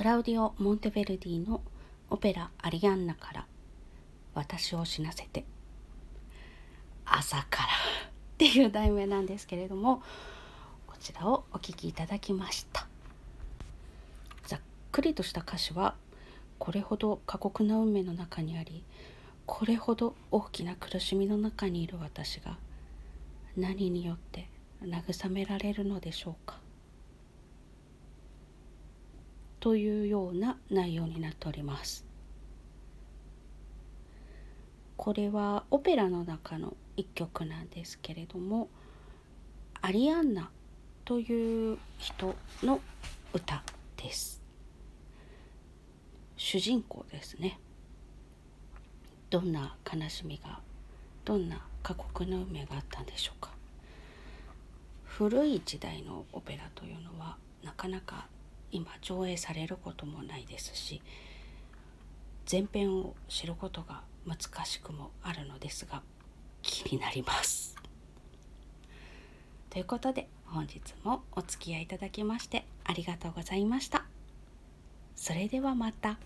クラウディオ・モンテベルディのオペラ「アリアンナ」から「私を死なせて」「朝から」っていう題名なんですけれどもこちらをお聴きいただきました。ざっくりとした歌詞はこれほど過酷な運命の中にありこれほど大きな苦しみの中にいる私が何によって慰められるのでしょうか？というような内容になっております。これはオペラの中の一曲なんですけれどもアリアンナという人の歌です。主人公ですね。どんな悲しみがどんな過酷な運命があったんでしょうか古い時代のオペラというのはなかなか今上映されることもないですし前編を知ることが難しくもあるのですが気になります。ということで本日もお付き合いいただきましてありがとうございました。それではまた。